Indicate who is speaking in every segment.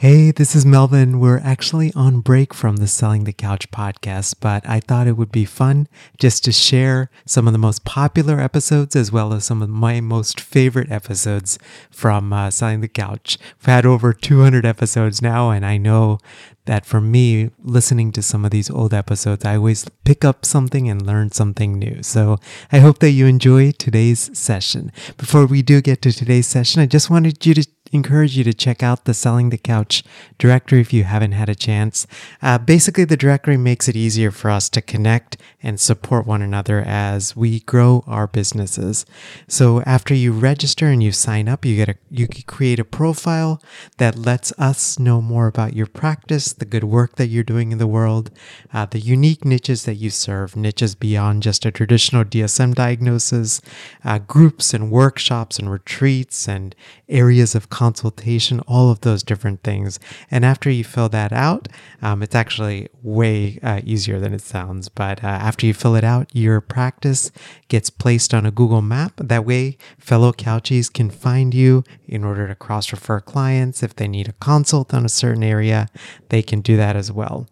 Speaker 1: Hey, this is Melvin. We're actually on break from the Selling the Couch podcast, but I thought it would be fun just to share some of the most popular episodes as well as some of my most favorite episodes from uh, Selling the Couch. We've had over 200 episodes now, and I know that for me, listening to some of these old episodes, I always pick up something and learn something new. So I hope that you enjoy today's session. Before we do get to today's session, I just wanted you to encourage you to check out the Selling the Couch directory if you haven't had a chance. Uh, basically, the directory makes it easier for us to connect and support one another as we grow our businesses. So after you register and you sign up, you get a you create a profile that lets us know more about your practice, the good work that you're doing in the world, uh, the unique niches that you serve, niches beyond just a traditional DSM diagnosis, uh, groups and workshops and retreats and areas of consultation, all of those different things. And after you fill that out, um, it's actually way uh, easier than it sounds. But uh, after you fill it out, your practice gets placed on a Google map. That way, fellow couchies can find you in order to cross refer clients. If they need a consult on a certain area, they can do that as well.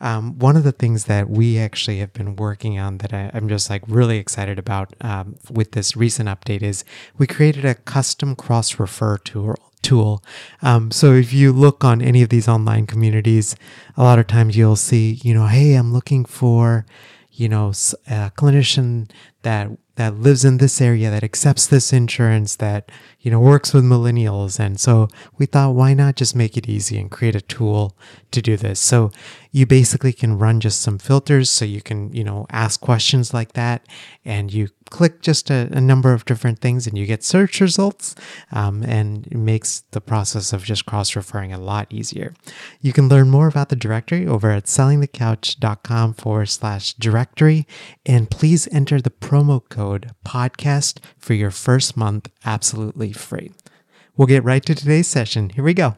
Speaker 1: Um, one of the things that we actually have been working on that I, am just like really excited about um, with this recent update is we created a custom cross refer tool. Tool. Um, so if you look on any of these online communities, a lot of times you'll see, you know, hey, I'm looking for, you know, a clinician that that lives in this area that accepts this insurance that you know works with millennials. And so we thought why not just make it easy and create a tool to do this? So you basically can run just some filters so you can you know ask questions like that. And you click just a, a number of different things and you get search results um, and it makes the process of just cross-referring a lot easier. You can learn more about the directory over at sellingthecouch.com forward slash directory and please enter the promo code podcast for your first month absolutely free. We'll get right to today's session. Here we go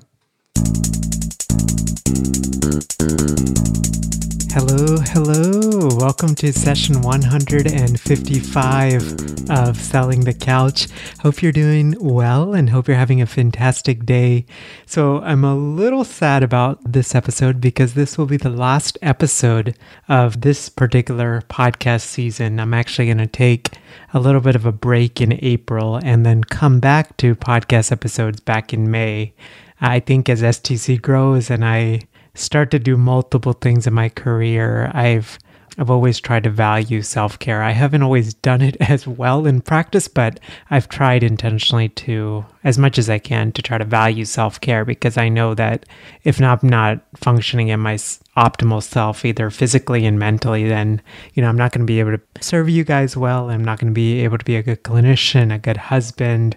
Speaker 1: Hello, hello. Welcome to session 155 of Selling the Couch. Hope you're doing well and hope you're having a fantastic day. So, I'm a little sad about this episode because this will be the last episode of this particular podcast season. I'm actually going to take a little bit of a break in April and then come back to podcast episodes back in May. I think as STC grows and I start to do multiple things in my career, I've I've always tried to value self care. I haven't always done it as well in practice, but I've tried intentionally to, as much as I can, to try to value self care because I know that if I'm not functioning in my optimal self, either physically and mentally, then, you know, I'm not going to be able to serve you guys well. I'm not going to be able to be a good clinician, a good husband,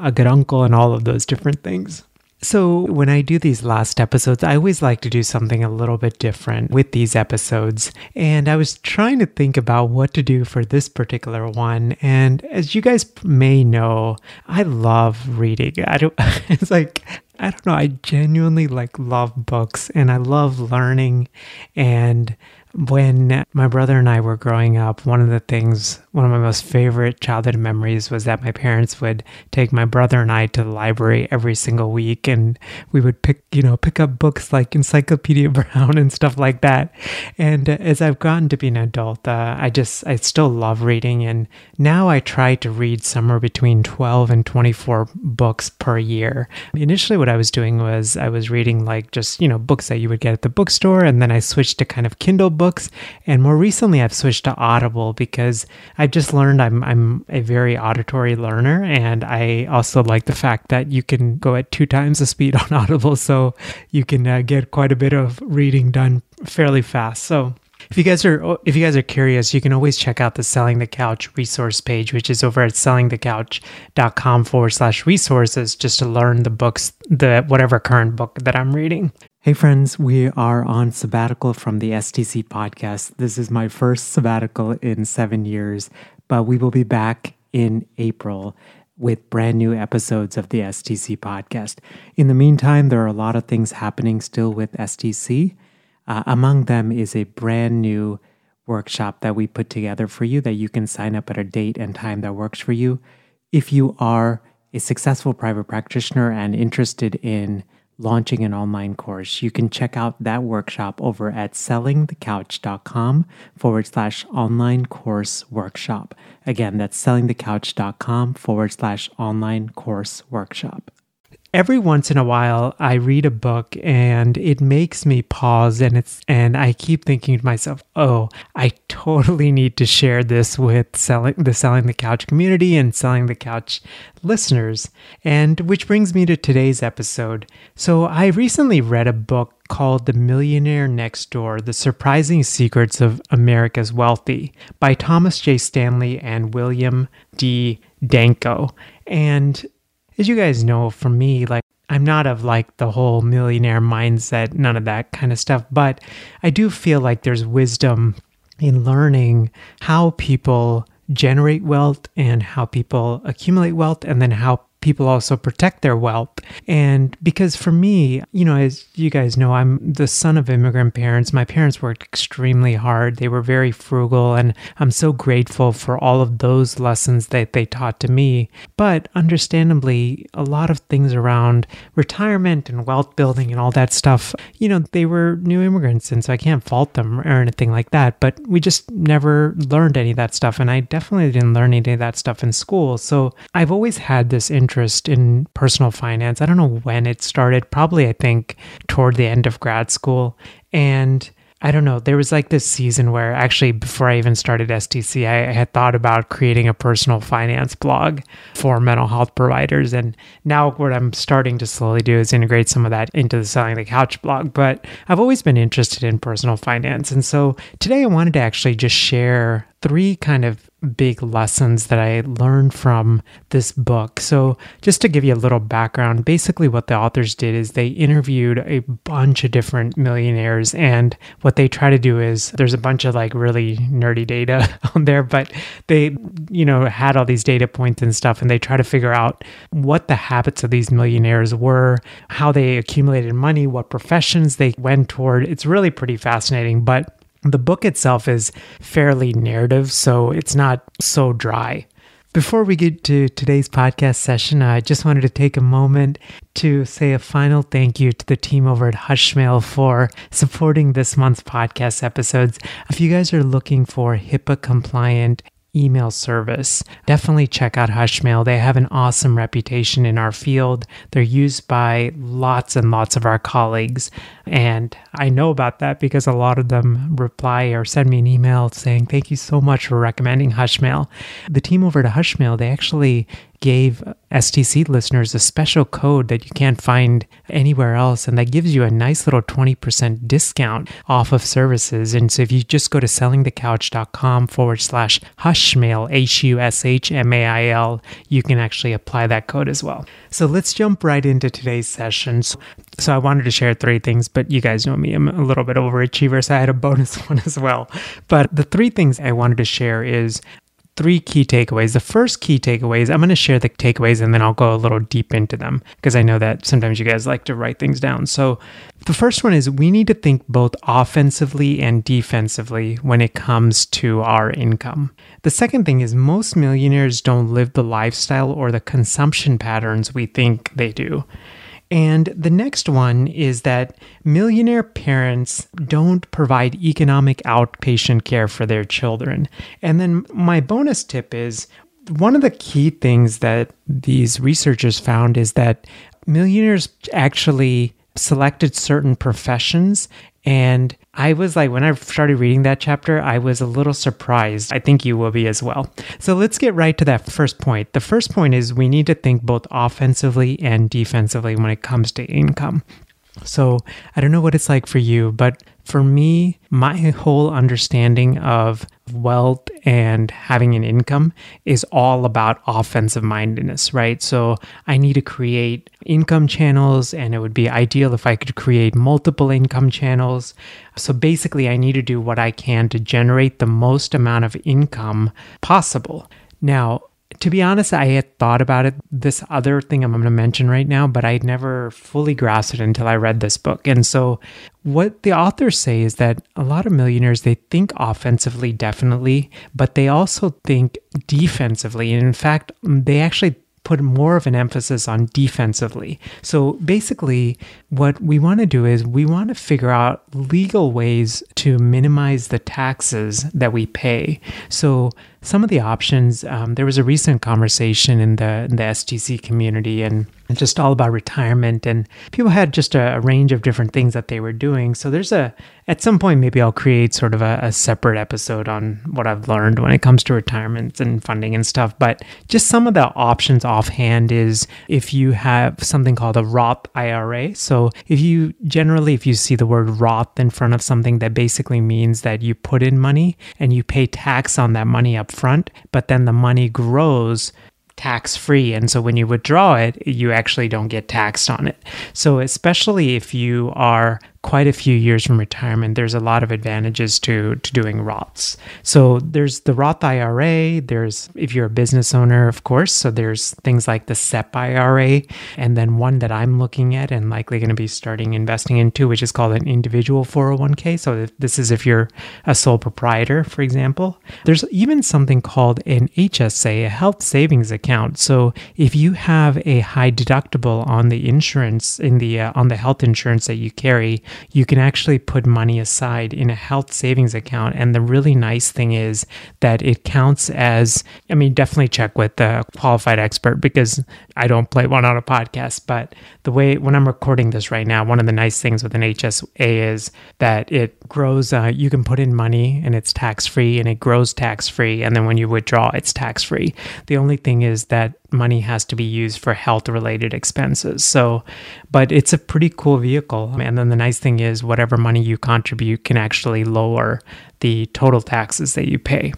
Speaker 1: a good uncle, and all of those different things. So, when I do these last episodes, I always like to do something a little bit different with these episodes. And I was trying to think about what to do for this particular one. And as you guys may know, I love reading. I don't, it's like, I don't know, I genuinely like love books and I love learning and when my brother and I were growing up, one of the things, one of my most favorite childhood memories was that my parents would take my brother and I to the library every single week and we would pick, you know, pick up books like Encyclopedia Brown and stuff like that. And as I've gotten to be an adult, uh, I just, I still love reading. And now I try to read somewhere between 12 and 24 books per year. Initially, what I was doing was I was reading like just, you know, books that you would get at the bookstore. And then I switched to kind of Kindle books. And more recently, I've switched to Audible because I've just learned I'm I'm a very auditory learner, and I also like the fact that you can go at two times the speed on Audible, so you can uh, get quite a bit of reading done fairly fast. So if you guys are oh, if you guys are curious, you can always check out the Selling the Couch resource page, which is over at sellingthecouch.com forward slash resources, just to learn the books, the whatever current book that I'm reading. Hey friends, we are on sabbatical from the STC podcast. This is my first sabbatical in seven years, but we will be back in April with brand new episodes of the STC podcast. In the meantime, there are a lot of things happening still with STC. Uh, among them is a brand new workshop that we put together for you that you can sign up at a date and time that works for you. If you are a successful private practitioner and interested in launching an online course, you can check out that workshop over at sellingthecouch.com forward slash online course workshop. Again, that's sellingthecouch.com forward slash online course workshop every once in a while I read a book and it makes me pause and it's and I keep thinking to myself, "Oh, I totally need to share this with selling the selling the couch community and selling the couch listeners." And which brings me to today's episode. So, I recently read a book called The Millionaire Next Door The Surprising Secrets of America's Wealthy by Thomas J. Stanley and William D. Danko. And as you guys know from me, like I'm not of like the whole millionaire mindset, none of that kind of stuff, but I do feel like there's wisdom in learning how people generate wealth and how people accumulate wealth and then how people also protect their wealth. And because for me, you know, as you guys know, I'm the son of immigrant parents. My parents worked extremely hard. They were very frugal, and I'm so grateful for all of those lessons that they taught to me. But understandably, a lot of things around retirement and wealth building and all that stuff, you know, they were new immigrants, and so I can't fault them or anything like that. But we just never learned any of that stuff. And I definitely didn't learn any of that stuff in school. So I've always had this interest interest in personal finance. I don't know when it started, probably, I think, toward the end of grad school. And I don't know. There was like this season where actually, before I even started STC, I had thought about creating a personal finance blog for mental health providers. And now, what I'm starting to slowly do is integrate some of that into the Selling the Couch blog. But I've always been interested in personal finance. And so today, I wanted to actually just share three kind of big lessons that I learned from this book. So, just to give you a little background, basically what the authors did is they interviewed a bunch of different millionaires and what they try to do is there's a bunch of like really nerdy data on there, but they, you know, had all these data points and stuff and they try to figure out what the habits of these millionaires were, how they accumulated money, what professions they went toward. It's really pretty fascinating, but the book itself is fairly narrative, so it's not so dry. Before we get to today's podcast session, I just wanted to take a moment to say a final thank you to the team over at Hushmail for supporting this month's podcast episodes. If you guys are looking for HIPAA compliant email service. Definitely check out Hushmail. They have an awesome reputation in our field. They're used by lots and lots of our colleagues. And I know about that because a lot of them reply or send me an email saying, Thank you so much for recommending Hushmail. The team over at Hushmail, they actually gave STC listeners a special code that you can't find anywhere else, and that gives you a nice little 20% discount off of services. And so if you just go to sellingthecouch.com forward slash hushmail, H U S H M A I L, you can actually apply that code as well. So let's jump right into today's sessions. So I wanted to share three things, but you guys know me, I'm a little bit overachiever, so I had a bonus one as well. But the three things I wanted to share is three key takeaways. The first key takeaways, I'm going to share the takeaways and then I'll go a little deep into them because I know that sometimes you guys like to write things down. So, the first one is we need to think both offensively and defensively when it comes to our income. The second thing is most millionaires don't live the lifestyle or the consumption patterns we think they do. And the next one is that millionaire parents don't provide economic outpatient care for their children. And then my bonus tip is one of the key things that these researchers found is that millionaires actually selected certain professions and I was like, when I started reading that chapter, I was a little surprised. I think you will be as well. So let's get right to that first point. The first point is we need to think both offensively and defensively when it comes to income. So I don't know what it's like for you, but for me, my whole understanding of wealth and having an income is all about offensive mindedness, right? So I need to create income channels, and it would be ideal if I could create multiple income channels. So basically, I need to do what I can to generate the most amount of income possible. Now, to be honest, I had thought about it, this other thing I'm going to mention right now, but I never fully grasped it until I read this book. And so, what the authors say is that a lot of millionaires they think offensively, definitely, but they also think defensively. And in fact, they actually put more of an emphasis on defensively. So basically, what we want to do is we want to figure out legal ways to minimize the taxes that we pay. So some of the options, um, there was a recent conversation in the in the STC community and just all about retirement and people had just a, a, range of different things that they were doing. So there's a at some point maybe i'll create sort of a, a, separate episode on what i've learned when it comes to retirements and funding and stuff. But just some of the options offhand is if you have something called a roth ira so if you generally if you see the word roth in front of something that basically means that you put in money and you pay tax on that money up front but then the money grows tax free. And so when you withdraw it, you actually don't get taxed on it. So, especially if you are quite a few years from retirement, there's a lot of advantages to to doing Roths. So there's the Roth IRA. There's if you're a business owner, of course. So there's things like the SEP IRA, and then one that I'm looking at and likely going to be starting investing into, which is called an individual 401k. So this is if you're a sole proprietor, for example. There's even something called an HSA, a health savings account. So if you have a high deductible on the insurance in the uh, on the health insurance that you carry, you can actually put money aside in a health savings account. And the really nice thing is that it counts as, I mean, definitely check with a qualified expert because I don't play one on a podcast. But the way, when I'm recording this right now, one of the nice things with an HSA is that it grows, uh, you can put in money and it's tax free and it grows tax free. And then when you withdraw, it's tax free. The only thing is that money has to be used for health related expenses. So, but it's a pretty cool vehicle. And then the nice thing is, whatever money you contribute can actually lower the total taxes that you pay.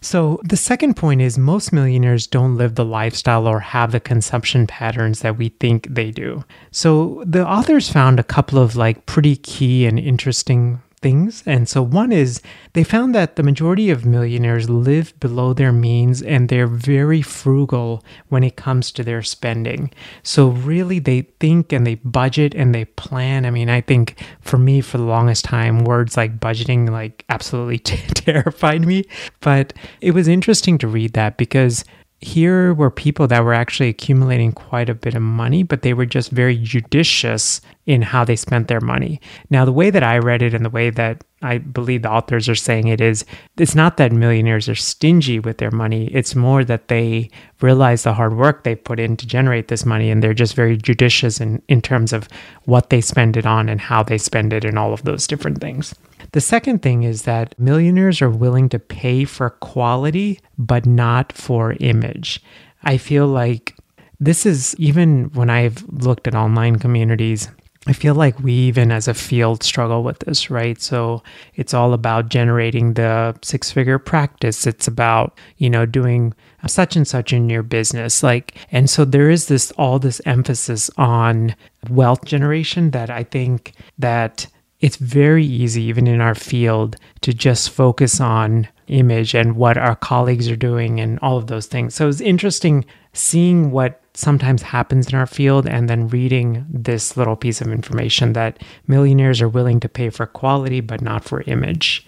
Speaker 1: So, the second point is most millionaires don't live the lifestyle or have the consumption patterns that we think they do. So, the authors found a couple of like pretty key and interesting things. And so, one is they found that the majority of millionaires live below their means and they're very frugal when it comes to their spending. So, really, they think and they budget and they plan. I mean, I think for me, for the longest time, words like budgeting like absolutely t- terrified me. But it was interesting to read that because here were people that were actually accumulating quite a bit of money, but they were just very judicious in how they spent their money. Now, the way that I read it and the way that I believe the authors are saying it is it's not that millionaires are stingy with their money. It's more that they realize the hard work they put in to generate this money and they're just very judicious in, in terms of what they spend it on and how they spend it and all of those different things. The second thing is that millionaires are willing to pay for quality, but not for image. I feel like this is even when I've looked at online communities, I feel like we even as a field struggle with this, right? So it's all about generating the six figure practice. It's about, you know, doing such and such in your business. Like, and so there is this, all this emphasis on wealth generation that I think that it's very easy, even in our field, to just focus on image and what our colleagues are doing and all of those things. So it's interesting seeing what sometimes happens in our field and then reading this little piece of information that millionaires are willing to pay for quality but not for image.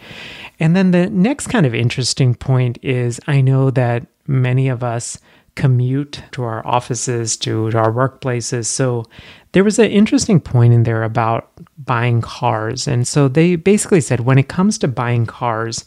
Speaker 1: And then the next kind of interesting point is I know that many of us commute to our offices, to, to our workplaces. So there was an interesting point in there about buying cars. And so they basically said when it comes to buying cars,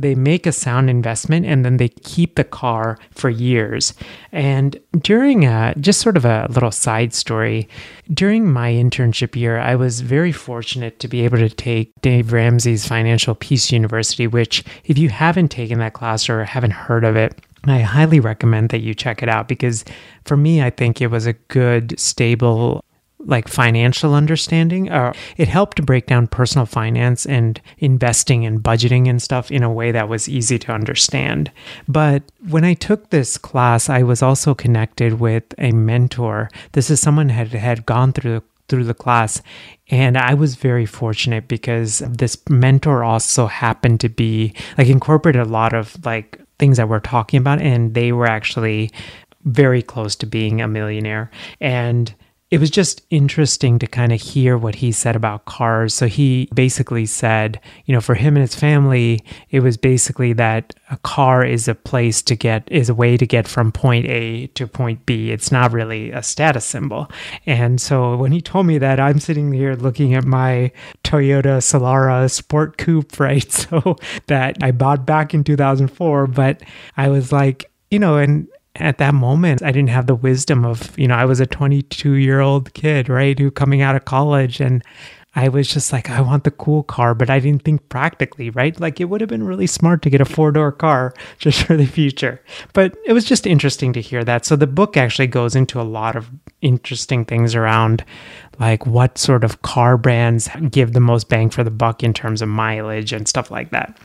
Speaker 1: they make a sound investment and then they keep the car for years. And during a, just sort of a little side story, during my internship year, I was very fortunate to be able to take Dave Ramsey's Financial Peace University, which, if you haven't taken that class or haven't heard of it, I highly recommend that you check it out because for me, I think it was a good, stable like financial understanding or it helped break down personal finance and investing and budgeting and stuff in a way that was easy to understand. But when i took this class i was also connected with a mentor. This is someone had had gone through through the class and i was very fortunate because this mentor also happened to be like incorporated a lot of like things that we're talking about and they were actually very close to being a millionaire. And it was just interesting to kind of hear what he said about cars. So he basically said, you know, for him and his family, it was basically that a car is a place to get, is a way to get from point A to point B. It's not really a status symbol. And so when he told me that, I'm sitting here looking at my Toyota Solara Sport Coupe, right? So that I bought back in 2004, but I was like, you know, and at that moment, I didn't have the wisdom of, you know, I was a 22 year old kid, right, who coming out of college and I was just like, I want the cool car, but I didn't think practically, right? Like it would have been really smart to get a four door car just for the future. But it was just interesting to hear that. So the book actually goes into a lot of interesting things around like what sort of car brands give the most bang for the buck in terms of mileage and stuff like that.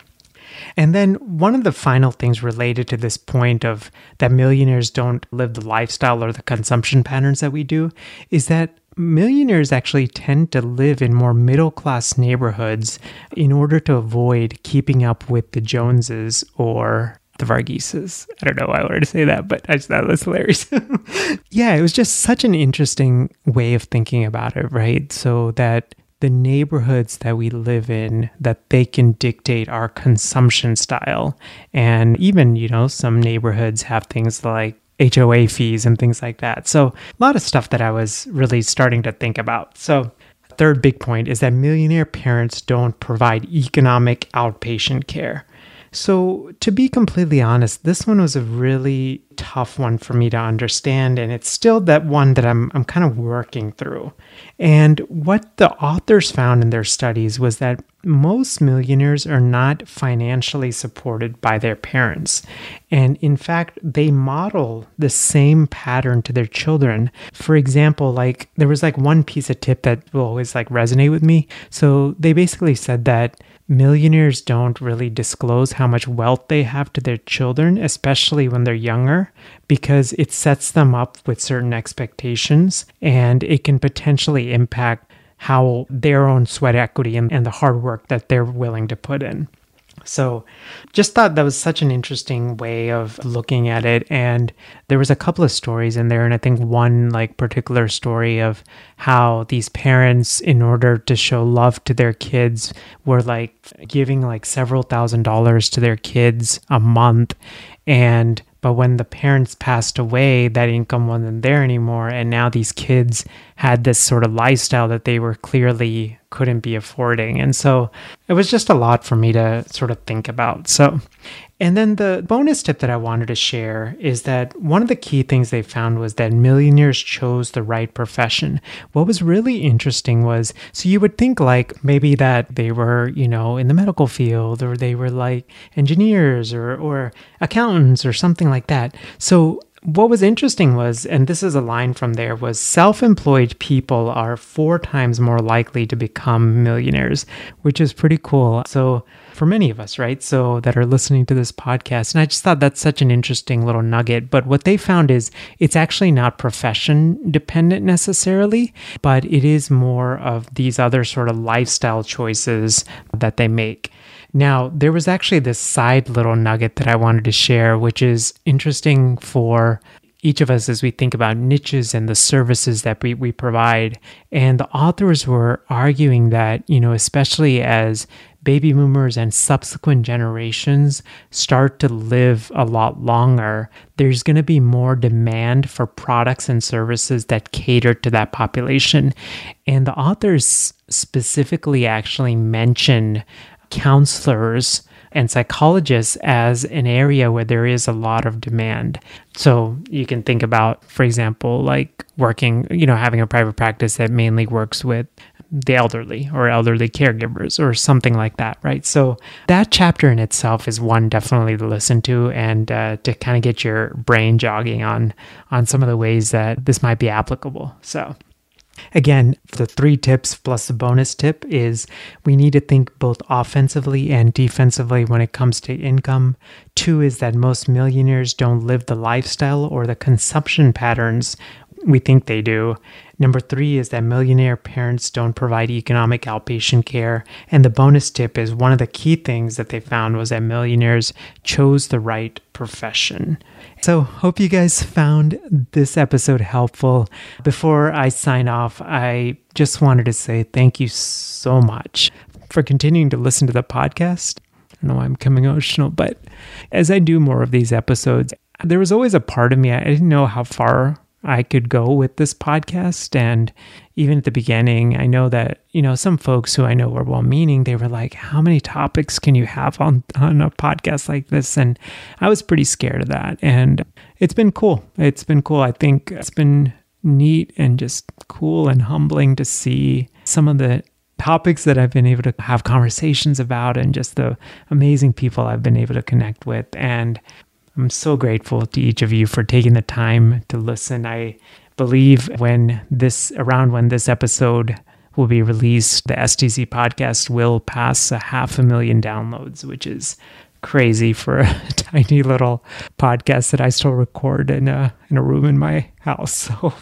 Speaker 1: And then one of the final things related to this point of that millionaires don't live the lifestyle or the consumption patterns that we do is that millionaires actually tend to live in more middle class neighborhoods in order to avoid keeping up with the Joneses or the Vargheses. I don't know why I wanted to say that, but I just thought it was hilarious. yeah, it was just such an interesting way of thinking about it, right? So that the neighborhoods that we live in that they can dictate our consumption style and even you know some neighborhoods have things like HOA fees and things like that. So, a lot of stuff that I was really starting to think about. So, third big point is that millionaire parents don't provide economic outpatient care. So, to be completely honest, this one was a really tough one for me to understand, and it's still that one that I'm, I'm kind of working through. And what the authors found in their studies was that most millionaires are not financially supported by their parents. And in fact, they model the same pattern to their children. For example, like there was like one piece of tip that will always like resonate with me. So they basically said that millionaires don't really disclose how much wealth they have to their children, especially when they're younger, because it sets them up with certain expectations and it can potentially impact how their own sweat equity and, and the hard work that they're willing to put in. So, just thought that was such an interesting way of looking at it. And there was a couple of stories in there. And I think one, like, particular story of how these parents, in order to show love to their kids, were like giving like several thousand dollars to their kids a month. And but when the parents passed away, that income wasn't there anymore. And now these kids had this sort of lifestyle that they were clearly couldn't be affording. And so it was just a lot for me to sort of think about. So, and then the bonus tip that I wanted to share is that one of the key things they found was that millionaires chose the right profession. What was really interesting was so you would think like maybe that they were, you know, in the medical field or they were like engineers or or accountants or something like that. So what was interesting was, and this is a line from there, was self employed people are four times more likely to become millionaires, which is pretty cool. So, for many of us, right? So, that are listening to this podcast. And I just thought that's such an interesting little nugget. But what they found is it's actually not profession dependent necessarily, but it is more of these other sort of lifestyle choices that they make. Now, there was actually this side little nugget that I wanted to share, which is interesting for each of us as we think about niches and the services that we, we provide. And the authors were arguing that, you know, especially as baby boomers and subsequent generations start to live a lot longer, there's going to be more demand for products and services that cater to that population. And the authors specifically actually mention counselors and psychologists as an area where there is a lot of demand. So you can think about, for example, like working, you know, having a private practice that mainly works with the elderly or elderly caregivers or something like that, right? So that chapter in itself is one definitely to listen to and uh, to kind of get your brain jogging on on some of the ways that this might be applicable. So Again, the three tips plus the bonus tip is we need to think both offensively and defensively when it comes to income. Two is that most millionaires don't live the lifestyle or the consumption patterns we think they do. Number three is that millionaire parents don't provide economic outpatient care. And the bonus tip is one of the key things that they found was that millionaires chose the right profession. So, hope you guys found this episode helpful. Before I sign off, I just wanted to say thank you so much for continuing to listen to the podcast. I know I'm coming emotional, but as I do more of these episodes, there was always a part of me, I didn't know how far I could go with this podcast. And even at the beginning, I know that, you know, some folks who I know were well meaning, they were like, how many topics can you have on, on a podcast like this? And I was pretty scared of that. And it's been cool. It's been cool. I think it's been neat and just cool and humbling to see some of the topics that I've been able to have conversations about and just the amazing people I've been able to connect with. And I'm so grateful to each of you for taking the time to listen. I believe when this, around when this episode will be released, the STC podcast will pass a half a million downloads, which is crazy for a tiny little podcast that I still record in a in a room in my house. So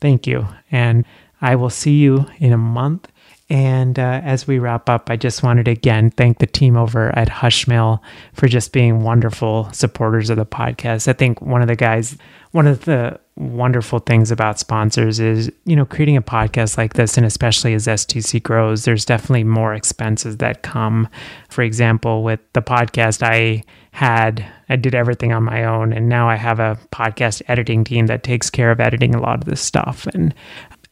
Speaker 1: thank you. And I will see you in a month and uh, as we wrap up, I just wanted to again thank the team over at Hushmail for just being wonderful supporters of the podcast. I think one of the guys, one of the wonderful things about sponsors is, you know, creating a podcast like this, and especially as STC grows, there's definitely more expenses that come. For example, with the podcast, I had, I did everything on my own, and now I have a podcast editing team that takes care of editing a lot of this stuff. And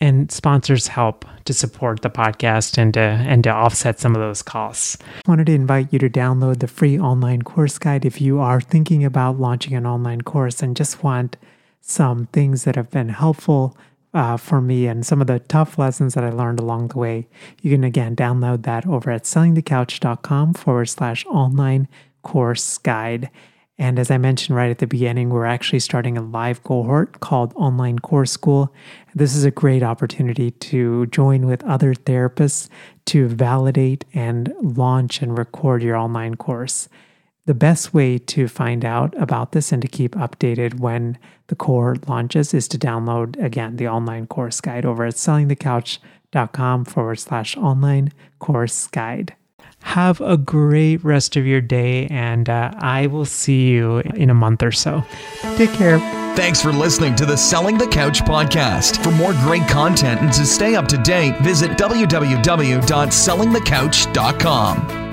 Speaker 1: and sponsors help to support the podcast and to and to offset some of those costs.
Speaker 2: I wanted to invite you to download the free online course guide if you are thinking about launching an online course and just want some things that have been helpful uh, for me and some of the tough lessons that I learned along the way. You can again download that over at sellingthecouch.com forward slash online course guide. And as I mentioned right at the beginning, we're actually starting a live cohort called Online Course School. This is a great opportunity to join with other therapists to validate and launch and record your online course. The best way to find out about this and to keep updated when the cohort launches is to download, again, the online course guide over at sellingthecouch.com forward slash online course guide. Have a great rest of your day, and uh, I will see you in a month or so. Take care.
Speaker 3: Thanks for listening to the Selling the Couch podcast. For more great content and to stay up to date, visit www.sellingthecouch.com.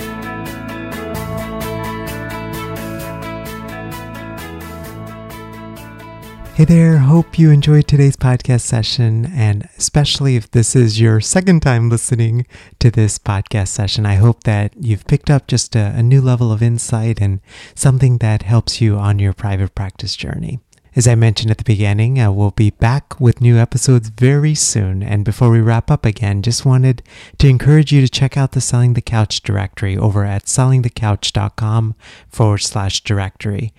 Speaker 2: Hey there, hope you enjoyed today's podcast session. And especially if this is your second time listening to this podcast session, I hope that you've picked up just a, a, new level of insight and something that helps you on your private practice journey. As I mentioned at the beginning, uh, we'll be back with new episodes very soon. And before we wrap up again, just wanted to encourage you to check out the Selling the Couch directory over at sellingthecouch.com forward slash directory.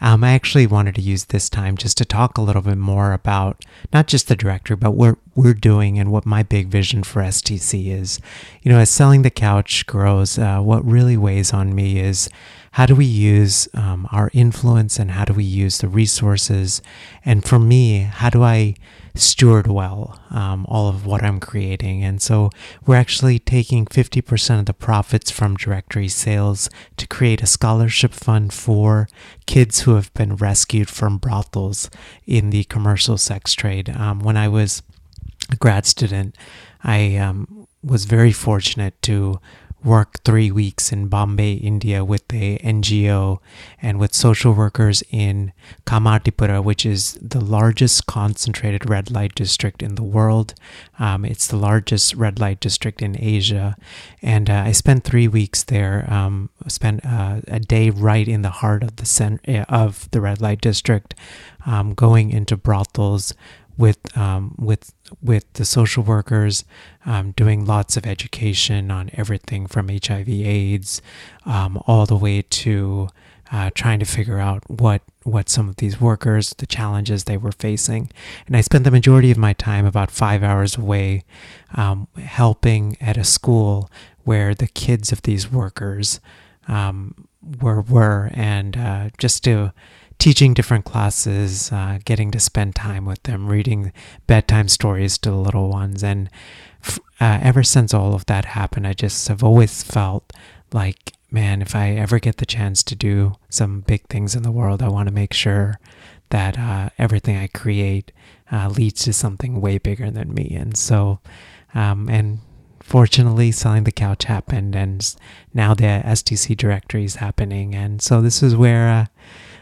Speaker 1: Um, I actually wanted to use this time just to talk a little bit more about not just the director, but what we're doing and what my big vision for STC is. You know, as selling the couch grows, uh, what really weighs on me is how do we use um, our influence and how do we use the resources? And for me, how do I steward well um, all of what I'm creating? And so we're actually taking 50% of the profits from directory sales to create a scholarship fund for kids who have been rescued from brothels in the commercial sex trade. Um, when I was a grad student, I um, was very fortunate to work three weeks in Bombay, India with a NGO and with social workers in Kamathipura, which is the largest concentrated red light district in the world. Um, it's the largest red light district in Asia. And uh, I spent three weeks there, um, spent uh, a day right in the heart of the center eh, of the red light district, um, going into brothels, with um, with with the social workers, um, doing lots of education on everything from HIV/AIDS um, all the way to uh, trying to figure out what what some of these workers, the challenges they were facing. And I spent the majority of my time, about five hours away, um, helping at a school where the kids of these workers um, were were, and uh, just to teaching different classes, uh, getting to spend time with them, reading bedtime stories to the little ones. And uh, ever since all of that happened, I just have always felt like, man, if I ever get the chance to do some big things in the world, I want to make sure that uh, everything I create uh, leads to something way bigger than me. And so, um, and fortunately selling the couch happened and now the stc directory is happening and so this is where uh,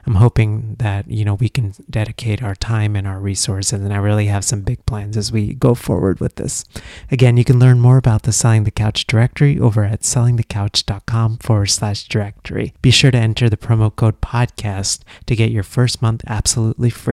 Speaker 1: I'm hoping that, you know, we can dedicate our time and our resources. And I really have some big plans as we go forward with this. Again, you can learn more about the Selling the Couch directory over at sellingthecouch.com forward slash directory. Be sure to enter the promo code podcast to get your first month absolutely free.